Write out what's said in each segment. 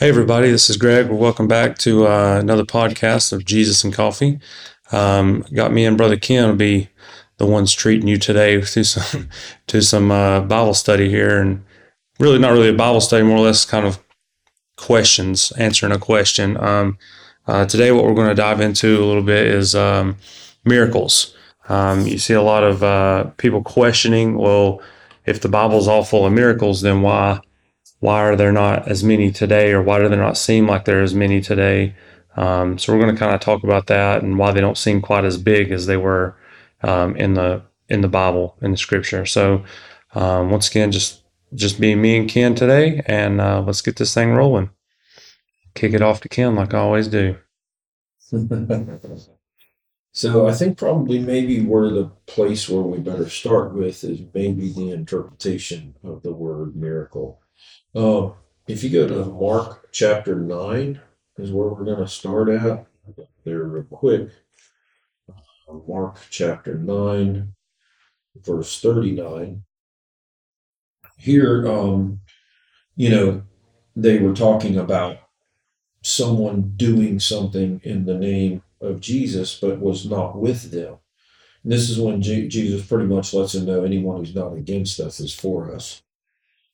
Hey, everybody, this is Greg. Welcome back to uh, another podcast of Jesus and Coffee. Um, got me and Brother Ken will be the ones treating you today to some, to some uh, Bible study here. And really, not really a Bible study, more or less kind of questions, answering a question. Um, uh, today, what we're going to dive into a little bit is um, miracles. Um, you see a lot of uh, people questioning, well, if the Bible's all full of miracles, then why? Why are there not as many today or why do they not seem like there are as many today? Um, so we're going to kind of talk about that and why they don't seem quite as big as they were um, in the in the bible in the scripture. So um, once again just just be me and ken today and uh, let's get this thing rolling. Kick it off to ken like i always do. So i think probably maybe where the place where we better start with is maybe the interpretation of the word miracle uh, if you go to Mark chapter 9, is where we're going to start at. There, real quick. Uh, Mark chapter 9, verse 39. Here, um, you know, they were talking about someone doing something in the name of Jesus, but was not with them. And this is when Jesus pretty much lets them know anyone who's not against us is for us.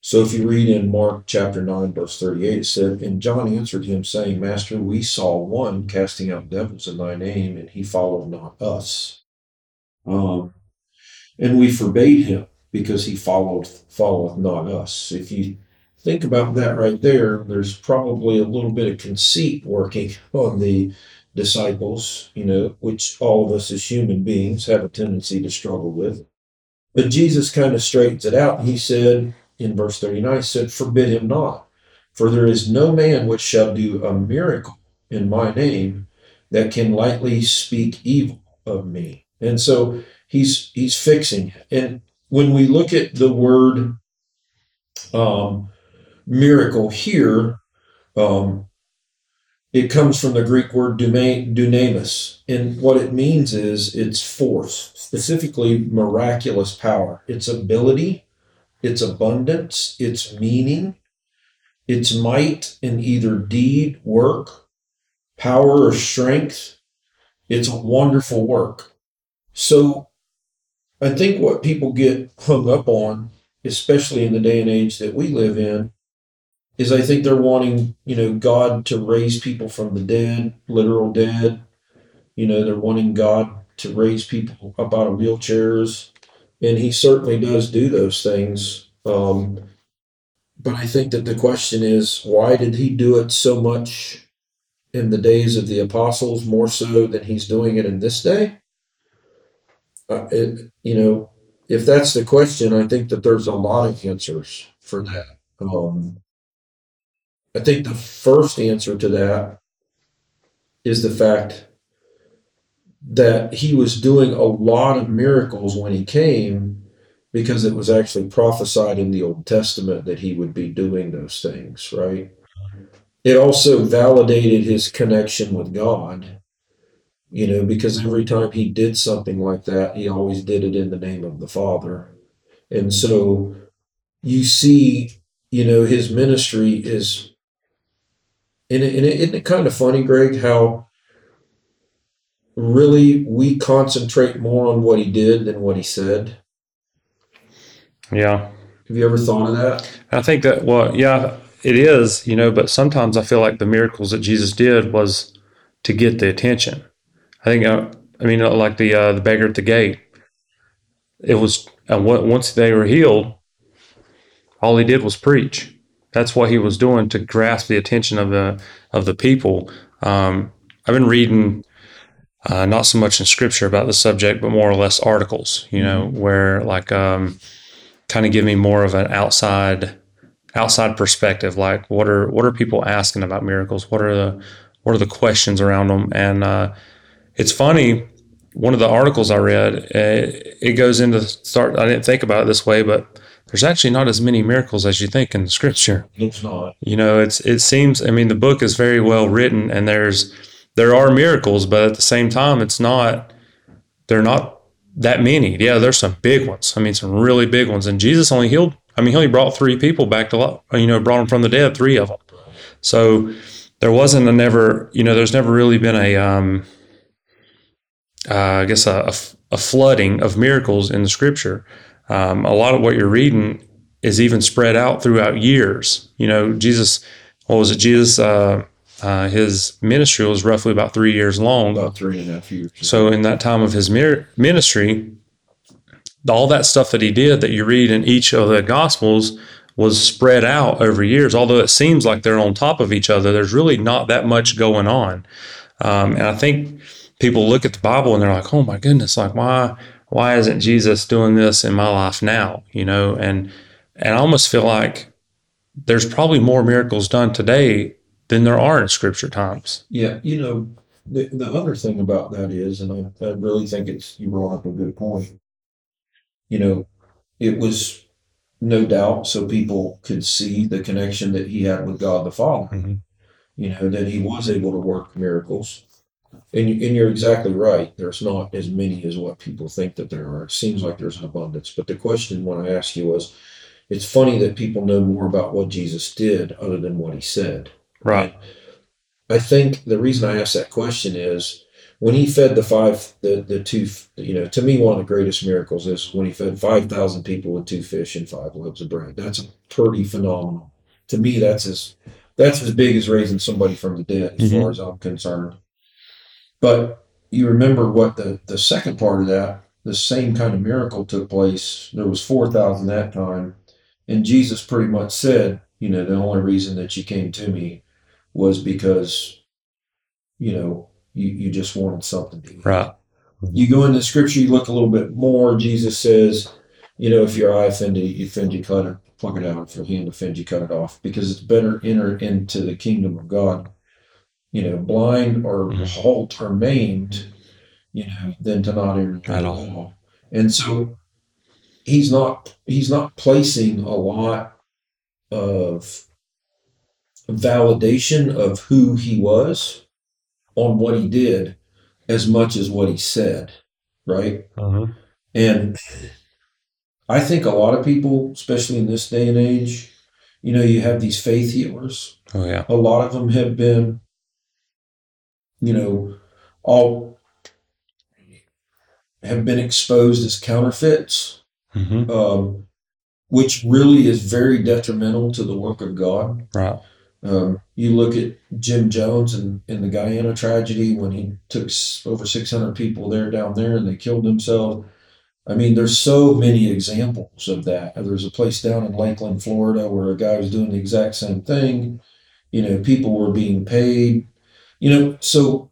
So if you read in Mark chapter 9, verse 38, it said, And John answered him, saying, Master, we saw one casting out devils in thy name, and he followed not us. Um, and we forbade him because he followed followeth not us. If you think about that right there, there's probably a little bit of conceit working on the disciples, you know, which all of us as human beings have a tendency to struggle with. But Jesus kind of straightens it out. He said, in verse 39 said, Forbid him not, for there is no man which shall do a miracle in my name that can lightly speak evil of me. And so he's he's fixing. And when we look at the word um, miracle here, um, it comes from the Greek word dunamis. And what it means is it's force, specifically miraculous power, its ability its abundance, its meaning, its might in either deed, work, power, or strength. It's a wonderful work. So I think what people get hung up on, especially in the day and age that we live in, is I think they're wanting, you know, God to raise people from the dead, literal dead. You know, they're wanting God to raise people up out of wheelchairs and he certainly does do those things. Um, but I think that the question is, why did he do it so much in the days of the apostles more so than he's doing it in this day? Uh, it, you know, if that's the question, I think that there's a lot of answers for that. Um, I think the first answer to that is the fact that he was doing a lot of miracles when he came because it was actually prophesied in the Old Testament that he would be doing those things, right? It also validated his connection with God, you know, because every time he did something like that, he always did it in the name of the Father. And so you see, you know, his ministry is, and, and it, isn't it kind of funny, Greg, how really we concentrate more on what he did than what he said. Yeah. Have you ever thought of that? I think that, well, yeah, it is, you know, but sometimes I feel like the miracles that Jesus did was to get the attention. I think, uh, I mean, uh, like the uh, the beggar at the gate, it was, and once they were healed, all he did was preach. That's what he was doing to grasp the attention of the of the people. Um, I've been reading uh, not so much in scripture about the subject, but more or less articles, you know, mm-hmm. where like um, kind of give me more of an outside outside perspective. Like, what are what are people asking about miracles? What are the what are the questions around them? And uh, it's funny. One of the articles I read, it, it goes into start. I didn't think about it this way, but there's actually not as many miracles as you think in scripture. It's not. You know, it's it seems. I mean, the book is very well written, and there's there are miracles, but at the same time, it's not, they're not that many. Yeah, there's some big ones. I mean, some really big ones. And Jesus only healed, I mean, he only brought three people back to life, you know, brought them from the dead, three of them. So there wasn't a never, you know, there's never really been a, um, uh, I guess, a, a, a flooding of miracles in the scripture. Um, a lot of what you're reading is even spread out throughout years. You know, Jesus, what was it? Jesus, uh, uh, his ministry was roughly about three years long. About three and a half years. So in that time of his ministry, all that stuff that he did that you read in each of the gospels was spread out over years. Although it seems like they're on top of each other, there's really not that much going on. Um, and I think people look at the Bible and they're like, "Oh my goodness, like why why isn't Jesus doing this in my life now?" You know, and and I almost feel like there's probably more miracles done today than there are in Scripture times. Yeah, you know, the, the other thing about that is, and I, I really think it's you brought up a good point. You know, it was no doubt so people could see the connection that he had with God the Father. Mhm. You know that he was able to work miracles, and you- and you're exactly right. There's not as many as what people think that there are. It seems like there's an abundance, but the question when I asked you was, it's funny that people know more about what Jesus did other than what he said. Right. I think the reason I asked that question is when he fed the five, the the two, you know, to me one of the greatest miracles is when he fed five thousand people with two fish and five loaves of bread. That's pretty phenomenal. To me, that's as that's as big as raising somebody from the dead, as Mhm. far as I'm concerned. But you remember what the the second part of that, the same kind of miracle took place. There was four thousand that time, and Jesus pretty much said, you know, the only reason that you came to me was because, you know, you, you just wanted something to eat. Right. You go into scripture, you look a little bit more. Jesus says, you know, if your eye offend you, offend you, cut it, pluck it out. If your hand offend you, cut it off. Because it's better enter into the kingdom of God, you know, blind or Mhm. halt or maimed, you know, than to not enter At all. And so he's not he's not placing a lot of validation of who he was on what he did as much as what he said, right? Uh-huh. And I think a lot of people, especially in this day and age, you know, you have these faith healers. Oh yeah. A lot of them have been, you know, all have been exposed as counterfeits, hmm um, which really is very detrimental to the work of God. Right. Um, you look at Jim Jones and, and the Guyana tragedy when he took over 600 people there down there and they killed themselves. I mean, there's so many examples of that. There's a place down in Lakeland, Florida, where a guy was doing the exact same thing. You know, people were being paid. You know, so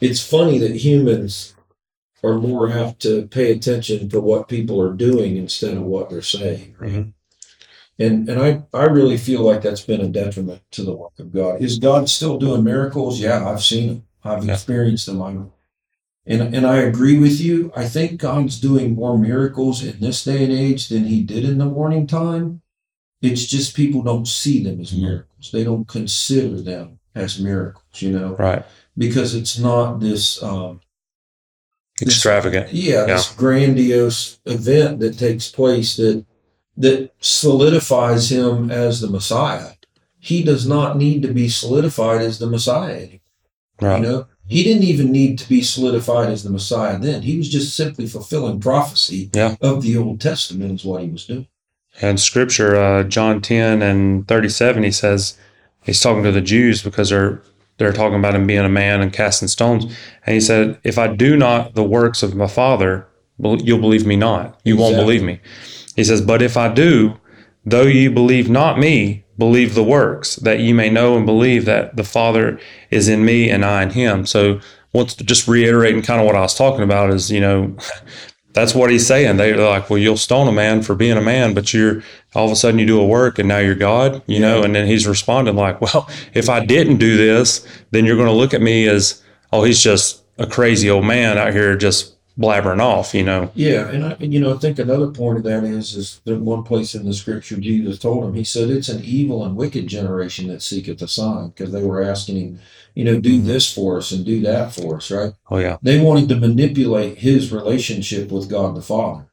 it's funny that humans are more apt to pay attention to what people are doing instead of what they're saying. Right? Mhm. And and I, I really feel like that's been a detriment to the work of God. Is God still doing miracles? Yeah, I've seen them. I've Yeah. experienced them. I'm, and and I agree with you. I think God's doing more miracles in this day and age than He did in the morning time. It's just people don't see them as Mhm. miracles. They don't consider them as miracles. You know, Right. because it's not this. Um, Extravagant. yeah, this grandiose event that takes place that that solidifies him as the Messiah. He does not need to be solidified as the Messiah. anymore, Right. You know, he didn't even need to be solidified as the Messiah then. He was just simply fulfilling prophecy Yeah. of the Old Testament is what he was doing. And scripture, uh, John 10 and 37, he says, he's talking to the Jews because they're, they're talking about him being a man and casting stones. And he said, if I do not the works of my father, you'll believe me not. You won't believe me. He says, but if I do, though you believe not me, believe the works that you may know and believe that the father is in me and I in him. So once just reiterating kind of what I was talking about is, you know, that's what he's saying. They're like, well, you'll stone a man for being a man, but you're all of a sudden you do a work and now you're God, you know? And then he's responding like, well, if I didn't do this, then you're going to look at me as, oh, he's just a crazy old man out here just blabbering off, you know? Yeah, and I, you know, I think another point of that is, is that one place in the scripture Jesus told him, he said, "It's an evil and wicked generation that seeketh a sign," because they were asking him, you know, do Mhm. this for us and do that for us, right? Oh, yeah. They wanted to manipulate his relationship with God the Father.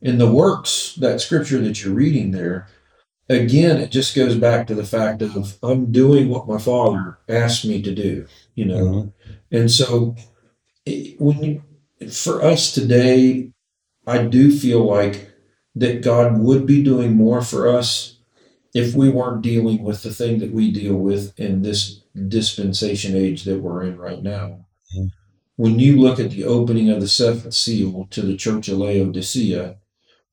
In the works, that scripture that you're reading there, again, it just goes back to the fact of I'm doing what my father asked me to do, you know. Mhm. And so, when you, for us today, I do feel like that God would be doing more for us if we weren't dealing with the thing that we deal with in this dispensation age that we're in right now. Mhm. When you look at the opening of the seventh seal to the church of Laodicea,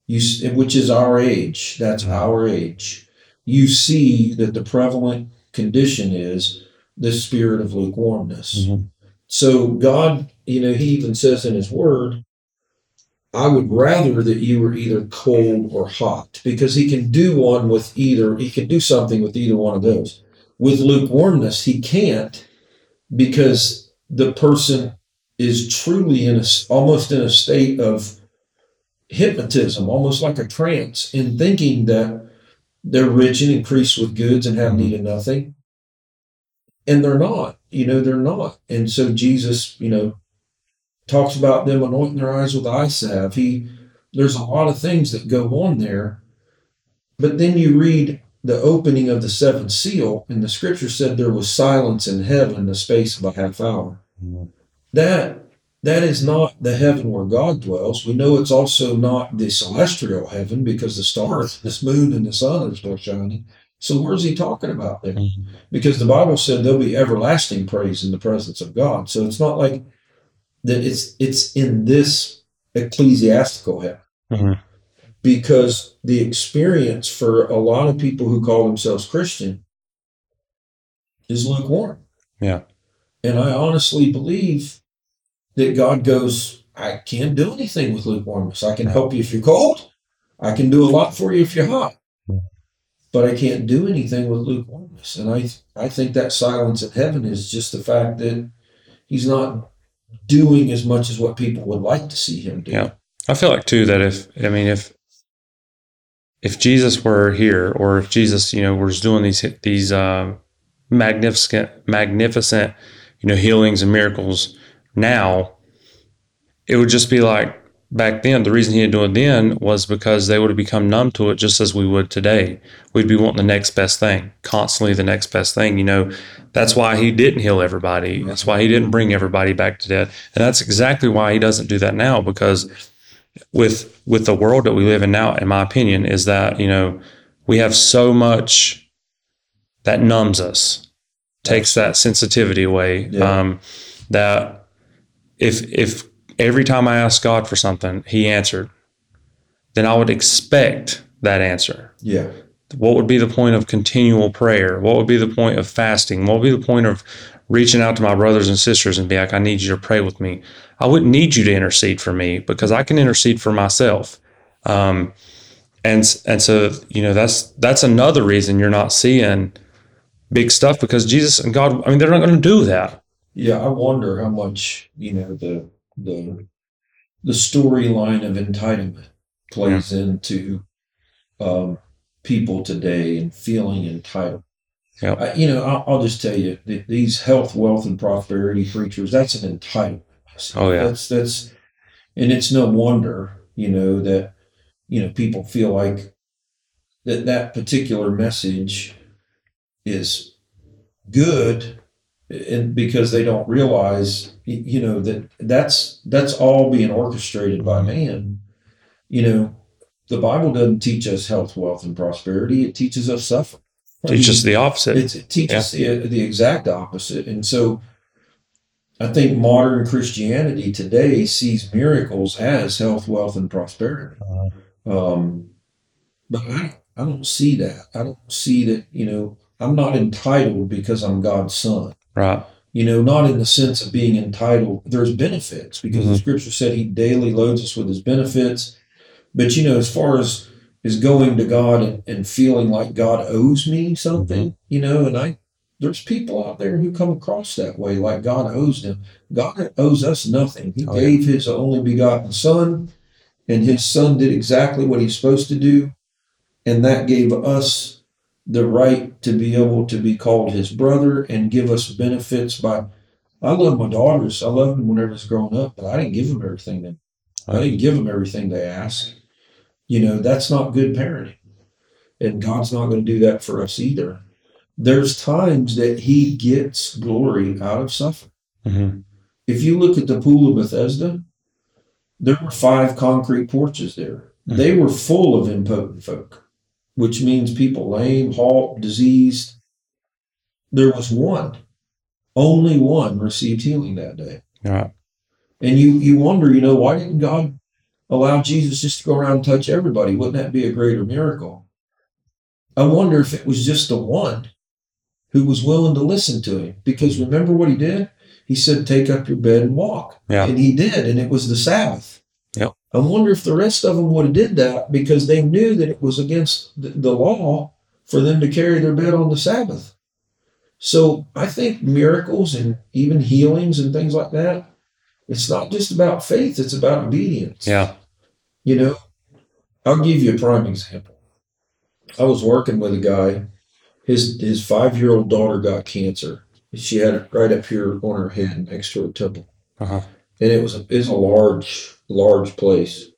you which is our age, that's Mhm. our age. You see that the prevalent condition is the spirit of lukewarmness. Mhm. So God, you know, He even says in His Word, I would rather that you were either cold or hot, because He can do one with either. He can do something with either one of those. With lukewarmness, He can't, because the person is truly in a almost in a state of hypnotism, almost like a trance, in thinking that they're rich and increased with goods and have Mhm. need of nothing and they're not you know they're not. And so jesus you know talks about them anointing their eyes with eye salve. He there's a lot of things that go on there but then you read the opening of the seventh seal and the scripture said there was silence in heaven in the space of a half hour. Mhm. that that is not the heaven where god dwells. We know it's also not the celestial heaven because the stars this moon and the sun are still shining so where's he talking about there Mhm. because the Bible said there'll be everlasting praise in the presence of God. So it's not like that it's it's in this ecclesiastical heaven. Mhm. Because the experience for a lot of people who call themselves Christian is lukewarm. Yeah. And I honestly believe that God goes, I can't do anything with lukewarmness. I can help you if you're cold. I can do a lot for you if you're hot. But I can't do anything with lukewarmness. And I I think that silence in heaven is just the fact that he's not doing as much as what people would like to see him do. Yeah. I feel like too that if I mean if if Jesus were here, or if Jesus, you know, was doing these these um, magnificent magnificent, you know, healings and miracles now, it would just be like back then. The reason he didn't do it then was because they would have become numb to it, just as we would today. We'd be wanting the next best thing, constantly the next best thing. You know, that's why he didn't heal everybody. That's why he didn't bring everybody back to death, and that's exactly why he doesn't do that now because with with the world that we live in now, in my opinion, is that you know we have so much that numbs us, takes that sensitivity away. Yeah. Um, that if if every time I ask God for something, He answered, then I would expect that answer. Yeah. What would be the point of continual prayer? What would be the point of fasting? What would be the point of reaching out to my brothers and sisters and be like, I need you to pray with me? I wouldn't need you to intercede for me because I can intercede for myself. Um, and and so you know that's that's another reason you're not seeing big stuff because Jesus and God. I mean, they're not going to do that. Yeah, I wonder how much you know the the the storyline of entitlement plays into um, people today and feeling entitled. Yep. I, you know, I'll, I'll just tell you th- these health, wealth, and prosperity preachers. That's an entitlement. Oh, yeah. that's that's, and it's no wonder you know that you know people feel like that that particular message is good and because they don't realize you know that that's that's all being orchestrated by man. You know the bible doesn't teach us health wealth and prosperity. It teaches us suffering. Teach us the opposite. it's, it teaches the, the exact opposite. And so i think modern christianity today sees miracles as health wealth and prosperity. Um, but I, I don't see that. I don't see that you know i'm not entitled because i'm god's son. Right. You know, not in the sense of being entitled. There's benefits because the Mhm. scripture said he daily loads us with his benefits. But, you know, as far as is going to God and, and feeling like God owes me something, you know, and I, there's people out there who come across that way, like God owes them. God owes us nothing. He Oh, yeah. gave his only begotten son, and his son did exactly what he's supposed to do. And that gave us the right to be able to be called his brother and give us benefits by I love my daughters. I love them whenever it's growing up, but I didn't give them everything they I didn't give them everything they asked. You know, that's not good parenting. and God's not going to do that for us either. There's times that He gets glory out of suffering. hmm If you look at the pool of Bethesda, there were five concrete porches there. Mhm. They were full of impotent folk, which means people lame, halt, diseased. There was one, only one received healing that day. Right. And you you wonder, you know, why didn't God allow Jesus just to go around and touch everybody? Wouldn't that be a greater miracle? I wonder if it was just the one who was willing to listen to him. Because remember what he did? He said, Take up your bed and walk. Yeah. And he did, and it was the Sabbath. I wonder if the rest of them would have did that because they knew that it was against the, the law for them to carry their bed on the Sabbath. So I think miracles and even healings and things like that, it's not just about faith, it's about obedience. Yeah. You know, I'll give you a prime example. I was working with a guy, his his five year old daughter got cancer. She had it right up here on her head next to her temple Uh-huh. And it was a, a large, large place.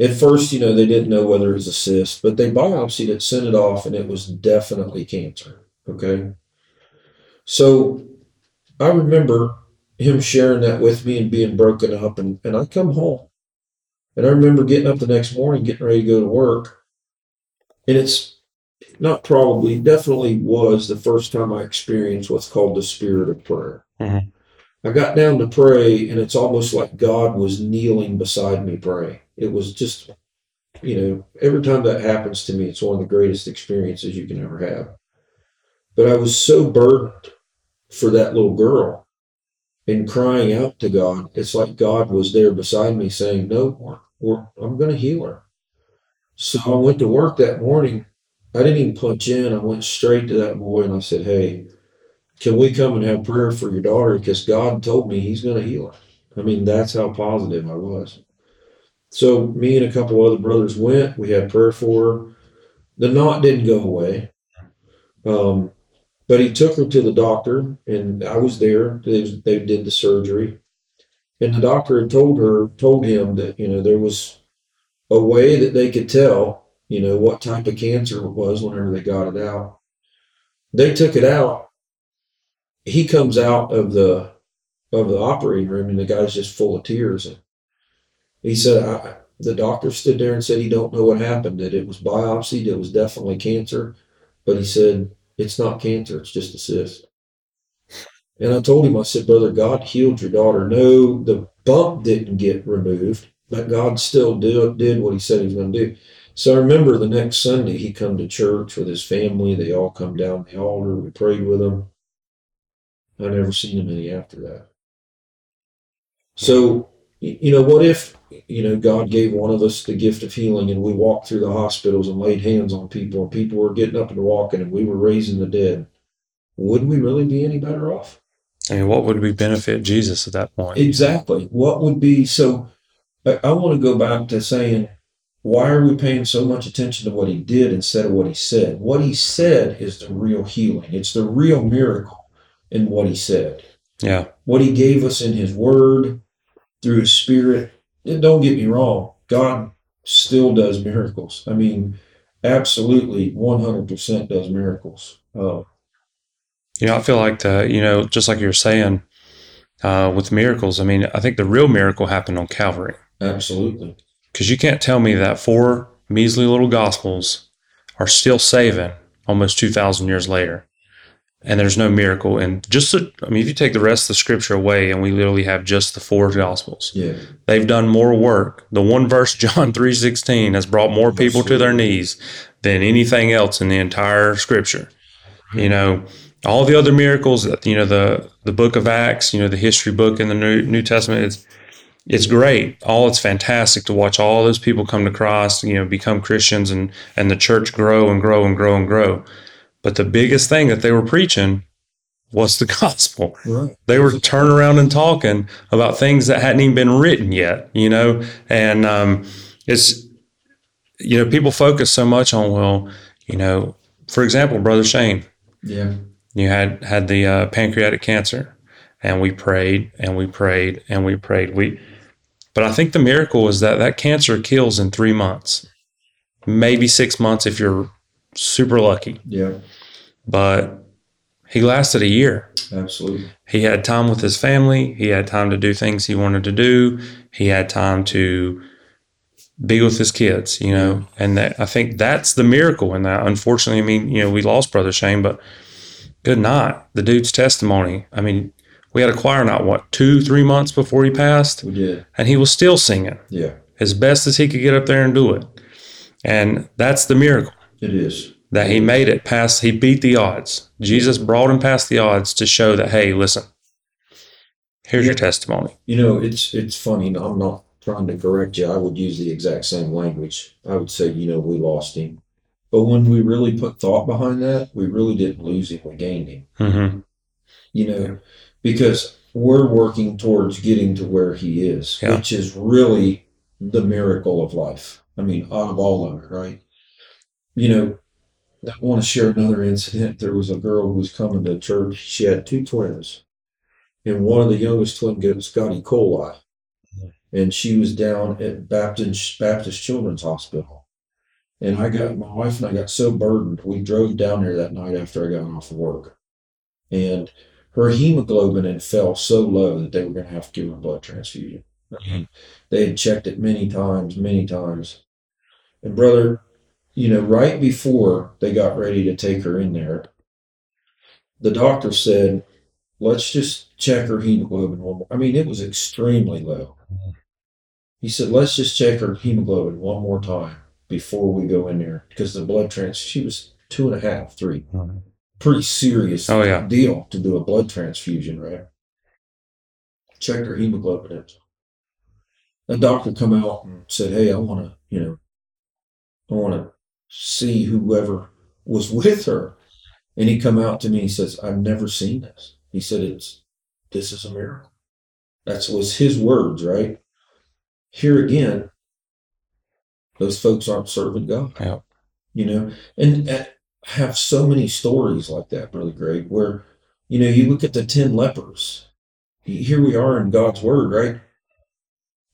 At first, you know, they didn't know whether it was a cyst, but they biopsied it, sent it off, and it was definitely cancer. Okay. So I remember him sharing that with me and being broken up, and, and I come home. And I remember getting up the next morning, getting ready to go to work. And it's not probably, definitely was the first time I experienced what's called the spirit of prayer. Mm-hmm. I got down to pray, and it's almost like God was kneeling beside me praying. It was just, you know, every time that happens to me, it's one of the greatest experiences you can ever have. But I was so burdened for that little girl and crying out to God. It's like God was there beside me saying, No, I'm going to heal her. So I went to work that morning. I didn't even punch in. I went straight to that boy and I said, Hey, can we come and have prayer for your daughter? Because God told me He's going to heal her. I mean, that's how positive I was. So me and a couple other brothers went. We had prayer for her. The knot didn't go away, um, but he took her to the doctor, and I was there. They, they did the surgery, and the doctor had told her, told him that you know there was a way that they could tell, you know, what type of cancer it was whenever they got it out. They took it out he comes out of the of the operating room and the guy's just full of tears. And he said the doctor stood there and said he don't know what happened that it was biopsied it was definitely cancer. But he said it's not cancer it's just a cyst. And i told him i said brother god healed your daughter. No the bump didn't get removed but god still did, did what he said he was going to do. So i remember the next sunday he come to church with his family. They all come down the altar we prayed with him I never seen him any after that. So, you know, what if, you know, God gave one of us the gift of healing and we walked through the hospitals and laid hands on people and people were getting up and walking and we were raising the dead? Would we really be any better off? I mean, what would we benefit Jesus at that point? Exactly. What would be so? I, I want to go back to saying, why are we paying so much attention to what he did instead of what he said? What he said is the real healing, it's the real miracle in what he said. yeah. what he gave us in his word through his spirit. And don't get me wrong, God still does miracles. I mean, absolutely 100% does miracles. Uh, You know, I feel like the, you know, just like you were saying uh, with miracles, I mean, I think the real miracle happened on Calvary absolutely. because you can't tell me that four measly little gospels are still saving almost 2,000 years later. And there's no miracle. And just, I mean, if you take the rest of the scripture away and we literally have just the four gospels, Yeah. they've done more work. The one verse, John 3.16, has brought more people to their knees than anything else in the entire scripture. You know, all the other miracles, you know, the the book of Acts, you know, the history book in the New, New Testament, it's it's great. All it's fantastic to watch all those people come to Christ, you know, become Christians and and the church grow and grow and grow and grow. But the biggest thing that they were preaching was the gospel. Right. They were turning around and talking about things that hadn't even been written yet, you know, and um, it's you know people focus so much on well, you know, for example, Brother Shane, Yeah. you had had the uh, pancreatic cancer, and we prayed and we prayed and we prayed. We, but I think the miracle is that that cancer kills in three months, maybe six months if you're super lucky. Yeah, But he lasted a year. absolutely. He had time with his family. He had time to do things he wanted to do. He had time to be with his kids, you know, and that I think that's the miracle in that. Unfortunately, I mean, you know, we lost Brother Shane, but good night. The dude's testimony. I mean, we had a choir not what, two, three months before he passed, We did. and he was still singing Yeah, as best as he could get up there and do it. And that's the miracle it is. that he made it past, he beat the odds. Jesus brought him past the odds to show that, hey, listen, here's your testimony. You know, it's it's funny. I'm not trying to correct you. I would use the exact same language. I would say, you know, we lost him, but when we really put thought behind that, we really didn't lose him. We gained him. hmm You know, because we're working towards getting to where he is, Yeah. which is really the miracle of life. I mean, out of all of it, right? You know, I want to share another incident. There was a girl who was coming to church. She had two twins, and one of the youngest twin got got E. coli, and she was down at Baptist Baptist Children's Hospital. And I got my wife and I got so burdened. We drove down there that night after I got off of work, and her hemoglobin had fell so low that they were going to have to give her a blood transfusion. Mhm. They had checked it many times, many times. And brother, you know, right before they got ready to take her in there, the doctor said, "Let's just check her hemoglobin one more." I mean, it was extremely low. He said, "Let's just check her hemoglobin one more time before we go in there because the blood trans she was two and a half, three, pretty serious Oh, yeah. deal to do a blood transfusion, right? Checked her hemoglobin. It. The doctor come out and said, "Hey, I want to, you know, I want to see whoever was with her." And he come out to me. He says, "I've never seen this." He said, "It's this is a miracle." That was his words, right? Here again, those folks aren't serving God. Yeah. You know, and uh, I have so many stories like that, Brother Greg, where, you know, you look at the 10 lepers. Here we are in God's word, right?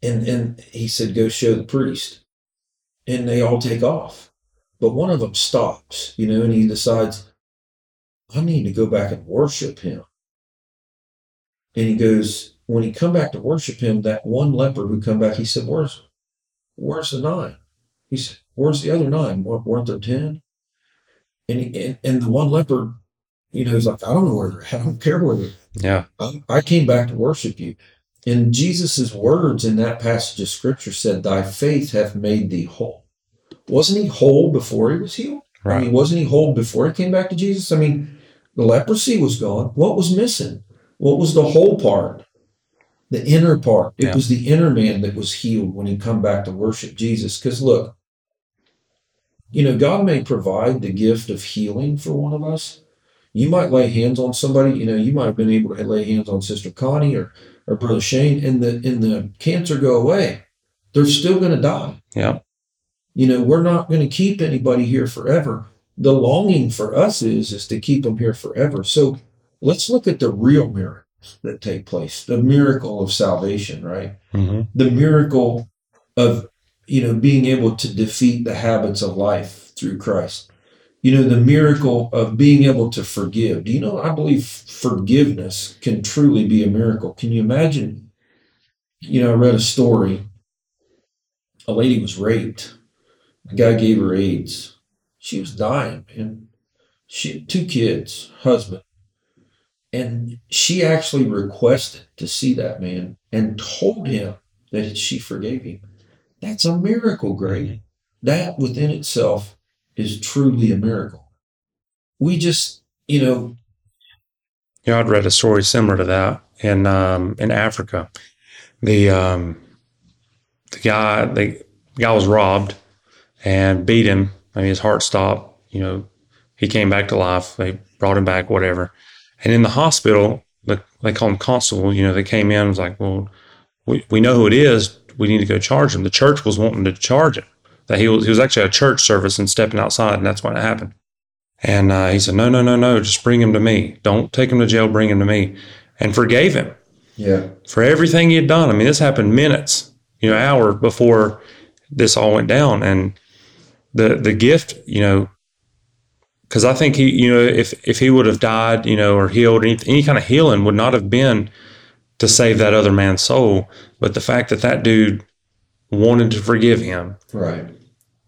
And and he said, go show the priest. And they all take off. But one of them stops, you know, and he decides, I need to go back and worship him. And he goes, when he come back to worship him, that one leper who come back, he said, Where's where's the nine? He said, Where's the other nine? Weren't there ten? And, he, and and the one leper, you know, he's like, I don't know where they're at. I don't care where they're at. Yeah. I, I came back to worship you. And Jesus' words in that passage of scripture said, Thy faith hath made thee whole. Wasn't he whole before he was healed? I mean, wasn't he whole before he came back to Jesus? I mean, the leprosy was gone. What was missing? What was the whole part? The inner part. It Yeah. was the inner man that was healed when he come back to worship Jesus. Because look, you know, God may provide the gift of healing for one of us. You might lay hands on somebody, you know, you might have been able to lay hands on Sister Connie or, or Brother Shane, and the and the cancer go away. They're still gonna die. Yeah. You know, we're not going to keep anybody here forever. The longing for us is is to keep them here forever. So let's look at the real miracles that take place. The miracle of salvation, right? hmm The miracle of you know being able to defeat the habits of life through Christ. You know, the miracle of being able to forgive. Do you know I believe forgiveness can truly be a miracle. Can you imagine? You know, I read a story. A lady was raped. A guy gave her AIDS. She was dying, man. She two kids, husband. And she actually requested to see that man and told him that she forgave him. That's a miracle, Greg. That within itself is truly a miracle. We just, you know, Yeah, I'd read a story similar to that in um, in Africa. The um, the guy the guy was robbed and beat him. I mean, his heart stopped. You know, he came back to life. They brought him back, whatever. And in the hospital, the, they call him constable. You know, they came in and was like, "Well, we, we know who it is. We need to go charge him." The church was wanting to charge him. That he was he was actually at a church service and stepping outside, and that's when it happened. And uh, he said, "No, no, no, no. Just bring him to me. Don't take him to jail. Bring him to me." And forgave him yeah, for everything he had done. I mean, this happened minutes, you know, hour before this all went down. And the the gift, you know, because I think he, you know, if if he would have died, you know, or healed, any, any kind of healing would not have been to save that other man's soul, but the fact that that dude wanted to forgive him Right.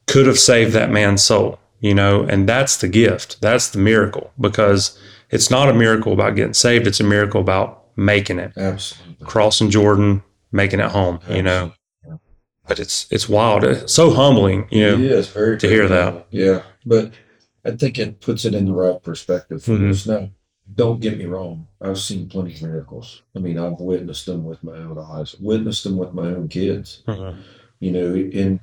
could have saved that man's soul, you know, and that's the gift. That's the miracle because it's not a miracle about getting saved, it's a miracle about making it, Absolutely. crossing Jordan, making it home, you know. But it's it's wild, it's so humbling, you know. Yeah, it's very to hear that. Yeah, but I think it puts it in the right perspective for Mhm. us. Now, don't get me wrong. I've seen plenty of miracles. I mean, I've witnessed them with my own eyes, witnessed them with my own kids. You know, and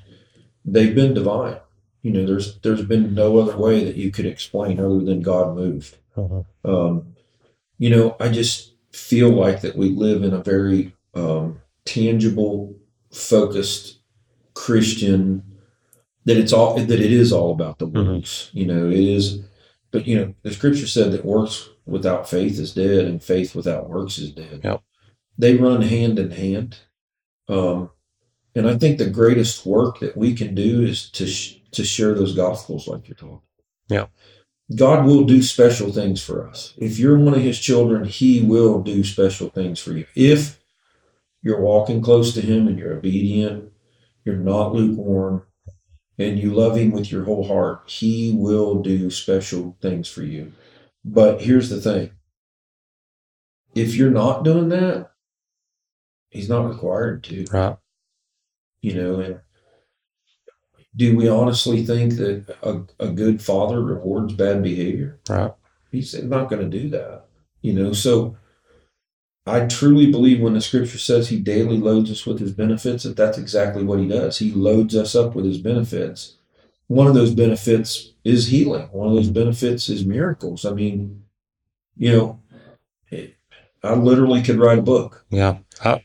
they've been divine. You know, there's there's been no other way that you could explain other than God moved. Um, you know, I just feel like that we live in a very um, tangible, focused Christian. That it's all that it is all about the Mhm. works. You know, it is. But you know, the scripture said that works without faith is dead, and faith without works is dead. Yep. They run hand in hand. Um, and I think the greatest work that we can do is to sh- to share those gospels like you're talking. Yeah. God will do special things for us. If you're one of his children, he will do special things for you. If you're walking close to him and you're obedient, you're not lukewarm, and you love him with your whole heart, he will do special things for you. But here's the thing. If you're not doing that, he's not required to Right. you know and do we honestly think that a, a good father rewards bad behavior Right. he's not going to do that you know so i truly believe when the scripture says he daily loads us with his benefits that that's exactly what he does. He loads us up with his benefits. One of those benefits is healing. One of those benefits is miracles. I mean you know i literally could write a book. Yeah. I,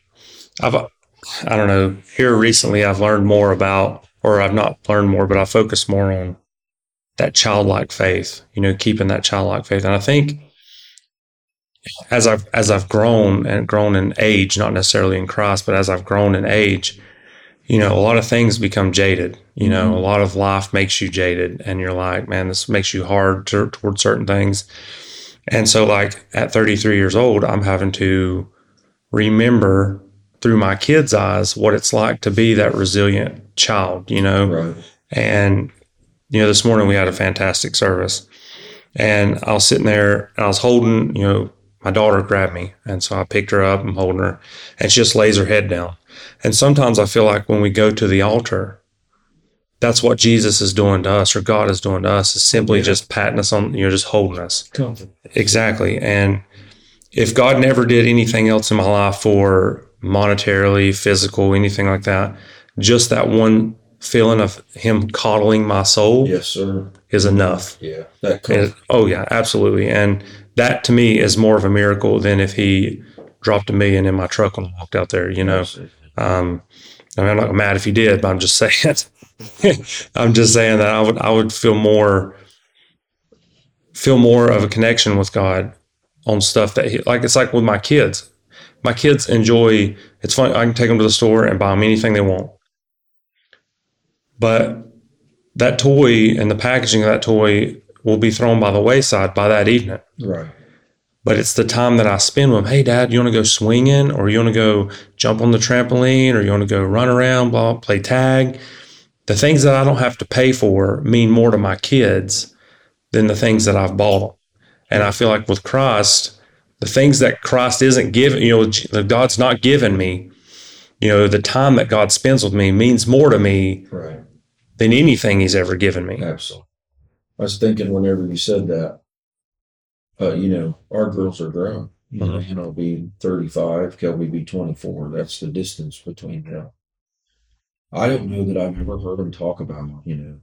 I've, I don't know, here recently I've learned more about, or I've not learned more, but I focus more on that childlike faith, you know, keeping that childlike faith. And I think as I've, as I've grown and grown in age, not necessarily in Christ, but as I've grown in age, you know, a lot of things become jaded. You know, Mhm. a lot of life makes you jaded, and you're like, man, this makes you hard to, toward certain things. And so, like at 33 years old, I'm having to remember through my kids' eyes what it's like to be that resilient child, you know. right And you know, this morning we had a fantastic service, and I was sitting there and I was holding, you know, my daughter grabbed me, and so I picked her up. I'm holding her, and she just lays her head down. And sometimes I feel like when we go to the altar, that's what Jesus is doing to us, or God is doing to us, is simply Yeah. just patting us on, you know, just holding us. comfort Exactly. And if God never did anything else in my life for monetarily, physical, anything like that, just that one feeling of Him coddling my soul yes sir is enough. Yeah, that And- oh, yeah, absolutely. And that to me is more of a miracle than if He dropped a million in my truck when I walked out there, you know. Um, I mean, I'm not mad if He did, but I'm just saying. I'm just saying that I would I would feel more feel more of a connection with God on stuff that he, like it's like with my kids. My kids enjoy. It's funny. I can take them to the store and buy them anything they want, but that toy and the packaging of that toy will be thrown by the wayside by that evening. Right. But it's the time that I spend with them. Hey, Dad, you want to go swinging, or you want to go jump on the trampoline, or you want to go run around, blah, play tag. The things that I don't have to pay for mean more to my kids than the things that I've bought them. And I feel like with Christ, the things that Christ isn't giving, you know, that God's not giving me, you know, the time that God spends with me means more to me Right. Than anything He's ever given me. Absolutely. I was thinking whenever you said that, uh, you know, our girls are grown. You know, Mhm. Hannah will be 35, Kelby be 24. That's the distance between them. I don't know that I've ever heard them talk about, you know,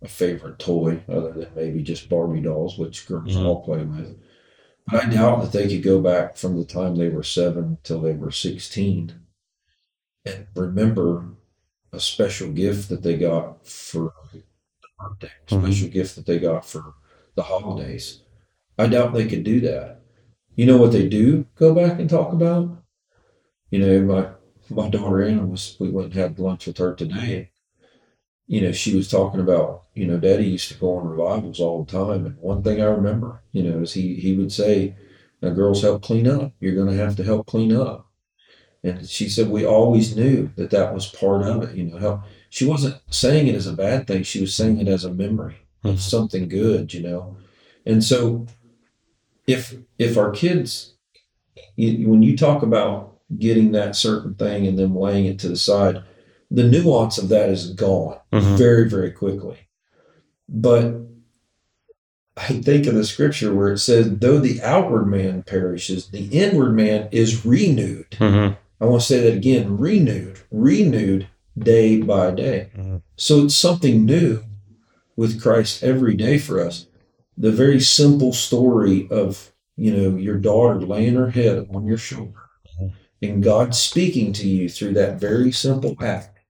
a favorite toy other than maybe just Barbie dolls, which girls Mhm. all play with. But I doubt that they could go back from the time they were seven till they were 16 and remember a special gift that they got for the birthday, a Mhm. special gift that they got for the holidays. I doubt they could do that. You know what they do go back and talk about? You know, my my daughter Anna was we went and had lunch with her today. you know, she was talking about, you know, Daddy used to go on revivals all the time, and one thing I remember, you know, is he he would say, "Now, girls, help clean up. You're going to have to help clean up." And she said we always knew that that was part of it. You know, help. She wasn't saying it as a bad thing. She was saying it as a memory of Mhm. something good. You know, and so if if our kids, you, when you talk about getting that certain thing and then laying it to the side, the nuance of that is gone Mhm. very very quickly. But I think of the scripture where it says, "Though the outward man perishes, the inward man is renewed." Mhm. I want to say that again renewed, renewed day by day. Mhm. So it's something new with Christ every day for us. The very simple story of, you know, your daughter laying her head on your shoulder Mhm. and God speaking to you through that very simple act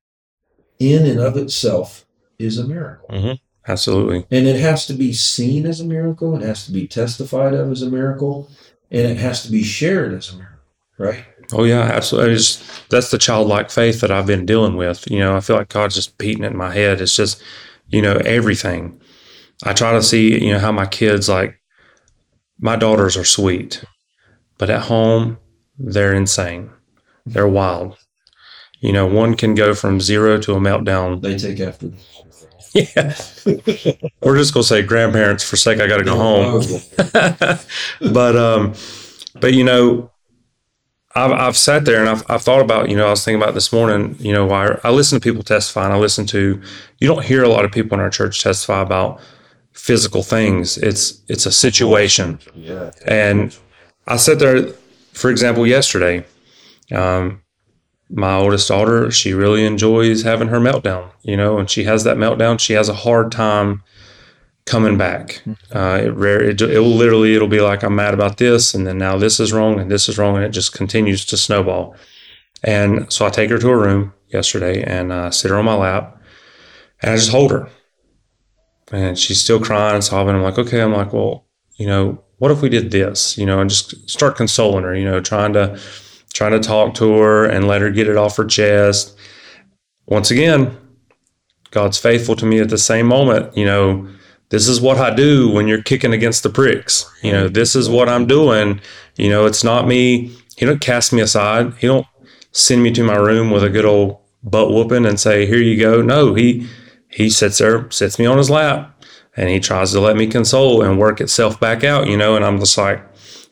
in and of itself is a miracle. Mhm. Absolutely. And it has to be seen as a miracle, it has to be testified of as a miracle, and it has to be shared as a miracle, right? Oh yeah, absolutely. Just, that's the childlike faith that I've been dealing with. You know, I feel like God's just beating it in my head. It's just, you know, everything. I try to see, you know, how my kids like my daughters are sweet, but at home they're insane. They're wild. You know, one can go from zero to a meltdown. They take after Yeah. We're just gonna say grandparents for sake I gotta go home. but um, but you know, I've I've sat there and I've I've thought about you know I was thinking about this morning you know why I listen to people testify and I listen to you don't hear a lot of people in our church testify about physical things. It's it's a situation. Yeah. And I sat there, for example, yesterday. Um, my oldest daughter, she really enjoys having her meltdown, you know, and she has that meltdown. She has a hard time coming back. Uh, it rare, it, it will literally, it'll be like, I'm mad about this, and then now this is wrong, and this is wrong, and it just continues to snowball. And so I take her to her room yesterday and uh, sit her on my lap, and I just hold her. And she's still crying and sobbing. I'm like, okay. I'm like, well, you know, what if we did this? You know, and just start consoling her. You know, trying to trying to talk to her and let her get it off her chest. Once again, God's faithful to me at the same moment. You know, this is what I do when you're kicking against the pricks. You know, this is what I'm doing. You know, it's not me. He don't cast me aside. He don't send me to my room with a good old butt whooping and say, "Here you go." No, he he sits there, sits me on his lap, and he tries to let me console and work itself back out. You know, and I'm just like,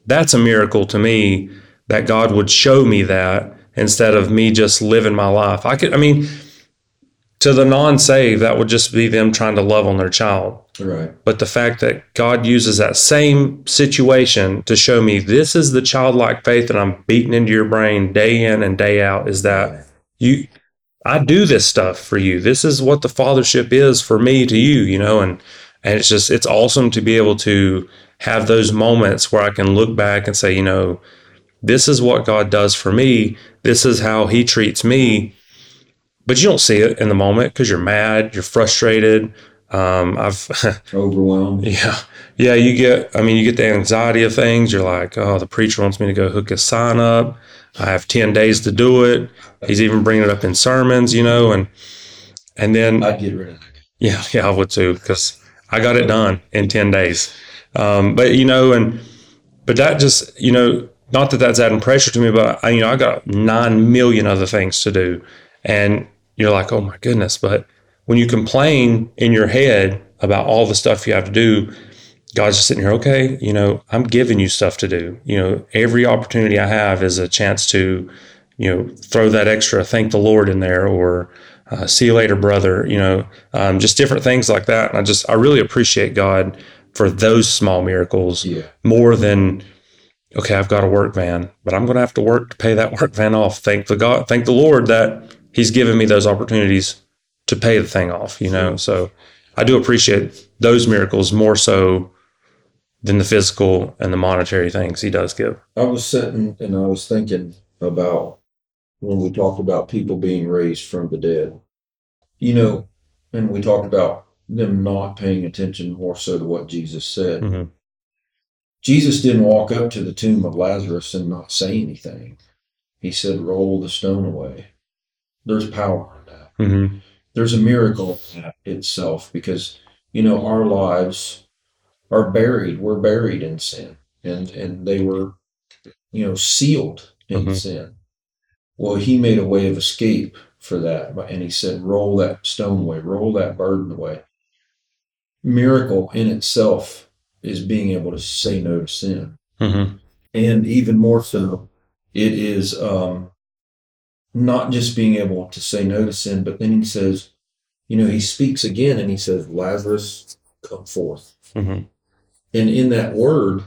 that's a miracle to me that God would show me that instead of me just living my life. I could, I mean, to the non-saved, that would just be them trying to love on their child. Right. But the fact that God uses that same situation to show me this is the childlike faith that I'm beating into your brain day in and day out is that you I do this stuff for you. This is what the fathership is for me to you, you know, and and it's just it's awesome to be able to have those moments where I can look back and say, you know, this is what God does for me. This is how he treats me. But you don't see it in the moment because you're mad, you're frustrated. Um, I've Overwhelmed. yeah. Yeah, you get I mean you get the anxiety of things. You're like, oh, the preacher wants me to go hook his sign up. I have 10 days to do it. He's even bringing it up in sermons, you know, and and then I'd get rid of that. yeah, yeah, I would too because I got it done in 10 days. Um, but you know, and but that just you know, not that that's adding pressure to me, but I, you know, I got nine million other things to do, and you're like, oh my goodness. But when you complain in your head about all the stuff you have to do, God's just sitting here, okay, you know, I'm giving you stuff to do. You know, every opportunity I have is a chance to, you know, throw that extra thank the Lord in there or uh, see you later, brother, you know, um, just different things like that. And I just, I really appreciate God for those small miracles Yeah. more than, okay, I've got a work van, but I'm going to have to work to pay that work van off. Thank the God, thank the Lord that He's given me those opportunities to pay the thing off, you know? So I do appreciate those miracles more so than the physical and the monetary things He does give. I was sitting and I was thinking about when we talked about people being raised from the dead. You know, and we talked about them not paying attention more so to what Jesus said. Mhm. Jesus didn't walk up to the tomb of Lazarus and not say anything. He said, Roll the stone away. There's power in that. hmm there's a miracle in that itself because you know our lives are buried. We're buried in sin, and and they were you know sealed in Mhm. sin. Well, he made a way of escape for that, and he said, "Roll that stone away, roll that burden away." Miracle in itself is being able to say no to sin Mm-hmm. and even more so, it is um, not just being able to say no to sin, but then he says, you know, he speaks again and he says, Lazarus, come forth. Mm-hmm. And in that word,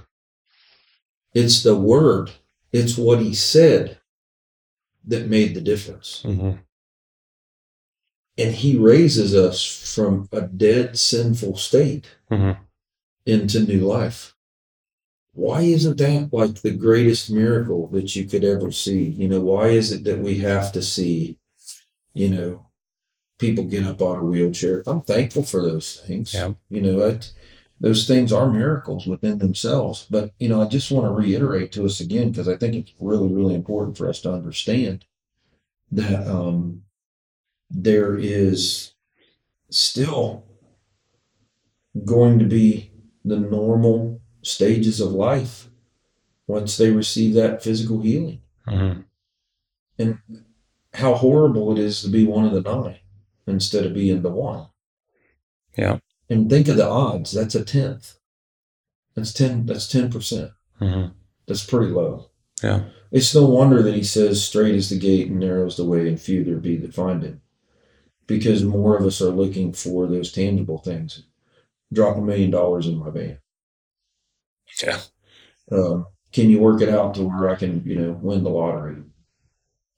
it's the word, it's what he said that made the difference. Mm-hmm. And he raises us from a dead, sinful state Mm-hmm. into new life. Why isn't that like the greatest miracle that you could ever see? You know, why is it that we have to see, you know, people get up out of a wheelchair? I'm thankful for those things. Yeah. You know, I, those things are miracles within themselves. But, you know, I just want to reiterate to us again, because I think it's really, really important for us to understand that um, there is still going to be the normal stages of life once they receive that physical healing. Mm-hmm. How horrible it is to be one of the nine instead of being the one. Yeah. And think of the odds. That's a tenth. That's ten. That's ten percent. Mm-hmm. That's pretty low. Yeah. It's no wonder that he says, "Straight is the gate, and narrow is the way, and few there be that find it." Because more of us are looking for those tangible things. Drop a million dollars in my van. Yeah. Um, can you work it out to where I can, you know, win the lottery?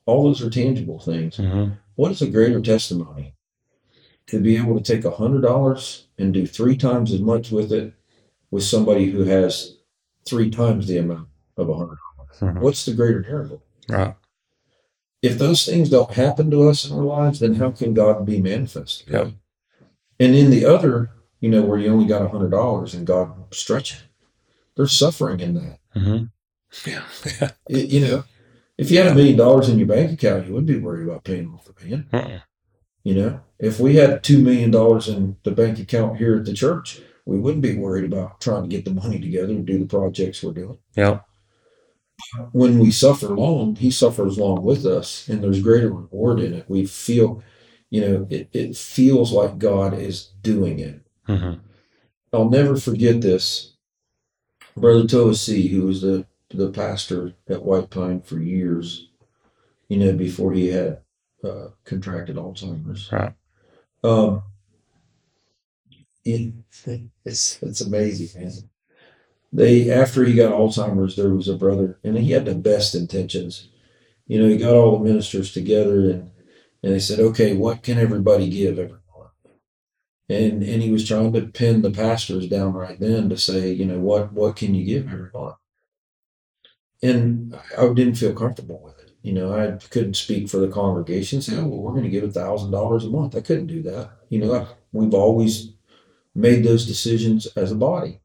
All those are tangible things. Mm-hmm. What is a greater testimony? To be able to take a hundred dollars and do three times as much with it with somebody who has three times the amount of a hundred. Mhm. What's the greater miracle? Right. If those things don't happen to us in our lives, then how can God be manifested? Yep. And in the other, you know, where you only got a hundred dollars and God stretch it, there's suffering in that. Mm-hmm. Yeah. Yeah. It- you know, if you had a million dollars in your bank account, you wouldn't be worried about paying off the van. Mm-mm. You know, if we had two million dollars in the bank account here at the church, we wouldn't be worried about trying to get the money together and do the projects we're doing. Yeah. When we suffer long, He suffers long with us, and there's greater reward in it. We feel, you know, it, it feels like God is doing it. Mm-hmm. I'll never forget this. Brother Toasi, who was the the pastor at White Pine for years, you know, before he had uh, contracted Alzheimer's. Right. Um, it, it's it's amazing, man. They after he got Alzheimer's, there was a brother, and he had the best intentions. You know, he got all the ministers together, and and they said, okay, what can everybody give every? And and he was trying to pin the pastors down right then to say, you know, what what can you give every month? And I didn't feel comfortable with it. You know, I couldn't speak for the congregation. Say, oh, well, we're going to give a thousand dollars a month. I couldn't do that. You know, I, we've always made those decisions as a body.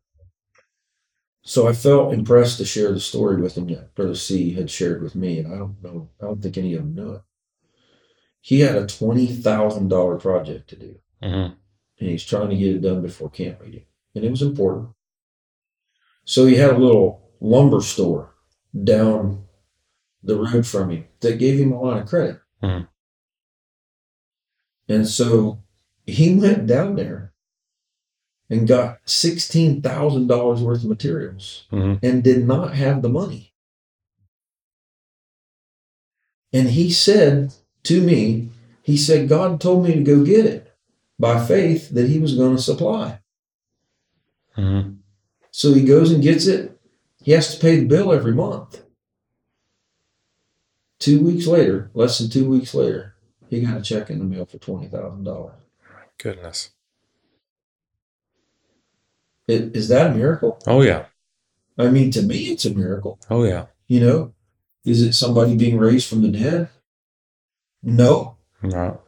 So I felt impressed to share the story with him that Brother C had shared with me, and I don't know, I don't think any of them knew it. He had a twenty thousand dollar project to do, Mm-hmm. And he's trying to get it done before camp meeting, and it was important. So he had a little lumber store down the road from him that gave him a lot of credit. Mhm. And so he went down there and got $16,000 worth of materials Mm-hmm. and did not have the money. And he said to me, he said, God told me to go get it by faith that he was going to supply. Mm-hmm. So he goes and gets it. He has to pay the bill every month. Two weeks later, less than two weeks later, he got a check in the mail for twenty thousand dollars. Goodness. Is that a miracle? Oh yeah. I mean, to me, it's a miracle. Oh yeah. You know, is it somebody being raised from the dead? No, Right.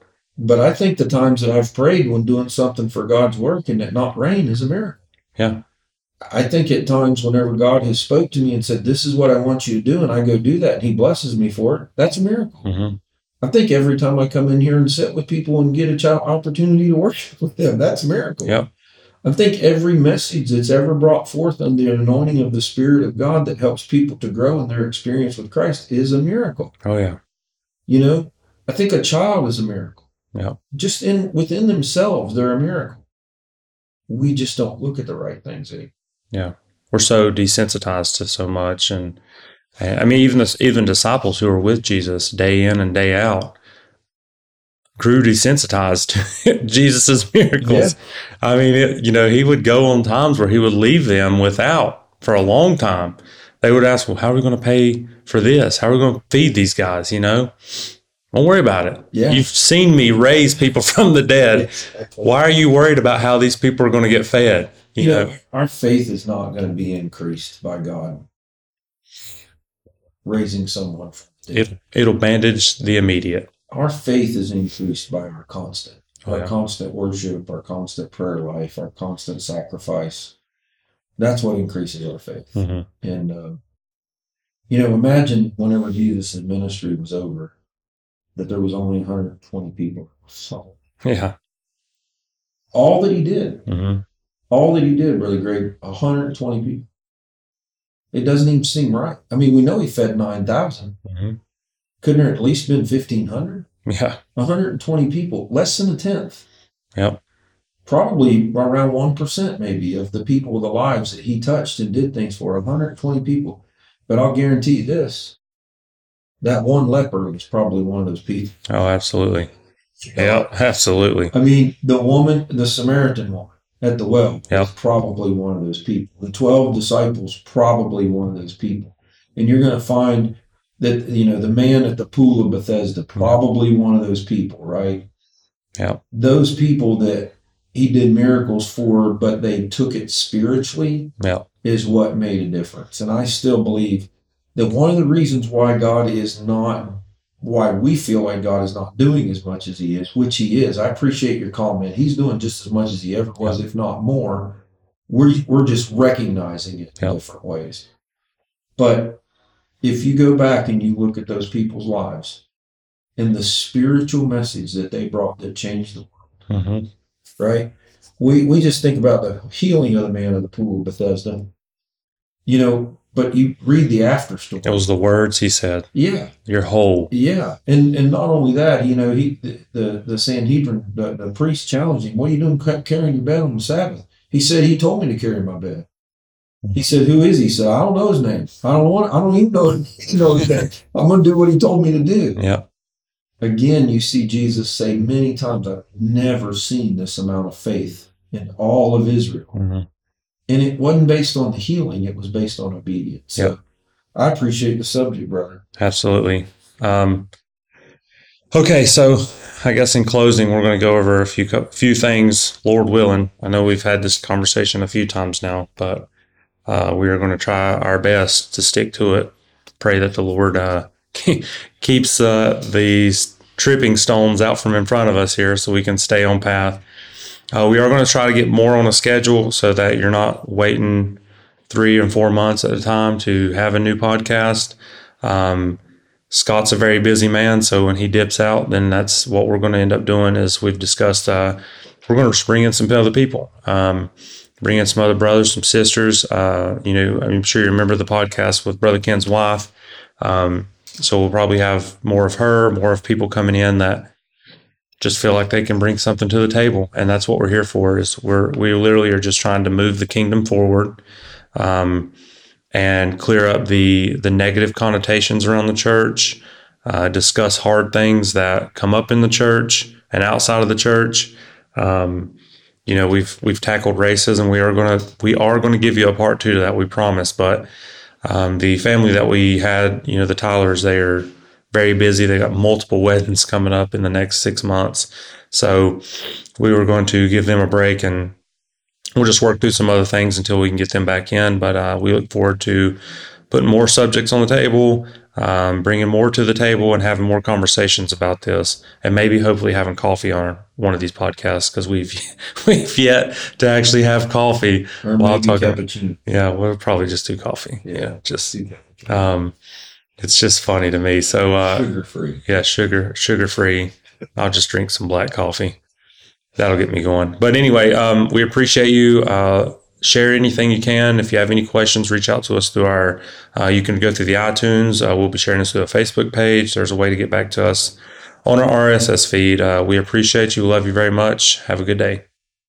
But I think the times that I've prayed when doing something for God's work and it not rain is a miracle. Yeah. I think at times whenever God has spoke to me and said, "This is what I want you to do," and I go do that, and He blesses me for it, that's a miracle. Mm-hmm. I think every time I come in here and sit with people and get a child opportunity to worship with them, that's a miracle. Yep. I think every message that's ever brought forth under the anointing of the Spirit of God that helps people to grow in their experience with Christ is a miracle. Oh yeah. You know, I think a child is a miracle. Yeah. Just in within themselves, they're a miracle. We just don't look at the right things anymore. Yeah. We're so desensitized to so much, and, I mean, even the, even disciples who were with Jesus day in and day out grew desensitized to Jesus's miracles. I mean, it, you know, he would go on times where he would leave them without for a long time. They would ask, "Well, how are we going to pay for this? How are we going to feed these guys?" You know, don't worry about it. Yeah. You've seen me raise people from the dead. Exactly. Why are you worried about how these people are going to get fed? You You know, know, our faith is not going to be increased by God raising someone from the dead. it it'll bandage the immediate. our faith is increased by our constant, Oh, our yeah. constant worship, our constant prayer life, our constant sacrifice. That's what increases our faith. hmm And uh, you know, imagine whenever Jesus' ministry was over, that there was only 120 people. So Yeah. all that he did, hmm all that he did, brother Greg, 120 people. It doesn't even seem right. I mean, we know he fed 9,000. hmm Couldn't there at least been 1,500? Yeah. 120 people, less than a tenth. Yep. Probably around 1% maybe of the people, the lives that he touched and did things for, 120 people. But I'll guarantee you this that one leper was probably one of those people. Oh, absolutely. Yeah, absolutely. I mean, the woman, the Samaritan woman at the well, Yep. was probably one of those people. The 12 disciples, probably one of those people. And you're going to find that, you know, the man at the pool of Bethesda, mm-hmm. probably one of those people, right? Yeah. Those people that he did miracles for, but they took it spiritually, Yep. is what made a difference. And I still believe that one of the reasons why God is not, why we feel like God is not doing as much as He is, which He is. I appreciate your comment. He's doing just as much as He ever was, if not more. We're we're just recognizing it in Yep. different ways. But if you go back and you look at those people's lives and the spiritual message that they brought that changed the world hmm right? We we just think about the healing of the man of the pool of Bethesda, you know. But you read the after story. It was the words he said. yeah, You're whole. yeah, and and not only that, you know, he the the, the Sanhedrin, the, the priest challenged him. What are you doing carrying your bed on the Sabbath? He said he told me to carry my bed. He said, "Who is he?" He said, "I don't know his name. I don't want. I don't even know, you know his name. I'm going to do what he told me to do." Yeah. Again, you see Jesus say many times, I've never seen this amount of faith in all of Israel. hmm And it wasn't based on the healing, it was based on obedience. So I appreciate the subject, brother. Absolutely. Um, okay, so I guess in closing, we're going to go over a few few things, Lord willing. I know we've had this conversation a few times now, but uh, we are going to try our best to stick to it. Pray that the Lord uh, keeps uh, these tripping stones out from in front of us here, so we can stay on path. Uh, we are going to try to get more on a schedule so that you're not waiting three and four months at a time to have a new podcast. Um, Scott's a very busy man, so when he dips out, then that's what we're going to end up doing. Is we've discussed, uh, we're going to bring in some other people, um, bring in some other brothers, some sisters. Uh, you know, I'm sure you remember the podcast with Brother Ken's wife. Um, so we'll probably have more of her, more of people coming in that just feel like they can bring something to the table, and that's what we're here for. Is we're we literally are just trying to move the kingdom forward. Um, and clear up the the negative connotations around the church. Uh, discuss hard things that come up in the church and outside of the church. Um, you know, we've we've tackled racism. We are gonna we are gonna give you a part two to that. We promise. But um, the family that we had, you know, the Tylers, they are very busy. They got multiple weddings coming up in the next six months. So we were going to give them a break and we'll just work through some other things until we can get them back in. But uh, we look forward to putting more subjects on the table, um, bringing more to the table, and having more conversations about this, and maybe hopefully having coffee on one of these podcasts because we've we've yet to actually have coffee. Or Well, I'll maybe talk- cappuccino. Yeah, we'll probably just do coffee. Yeah. Yeah, just um, It's just funny to me. So uh, Sugar free. yeah, sugar sugar free. I'll just drink some black coffee. That'll get me going. But anyway, um, we appreciate you. Uh, share anything you can. If you have any questions, reach out to us through our. Uh, you can go through the iTunes. Uh, we'll be sharing this through a Facebook page. There's a way to get back to us on our RSS feed. Uh, we appreciate you. Love you very much. Have a good day.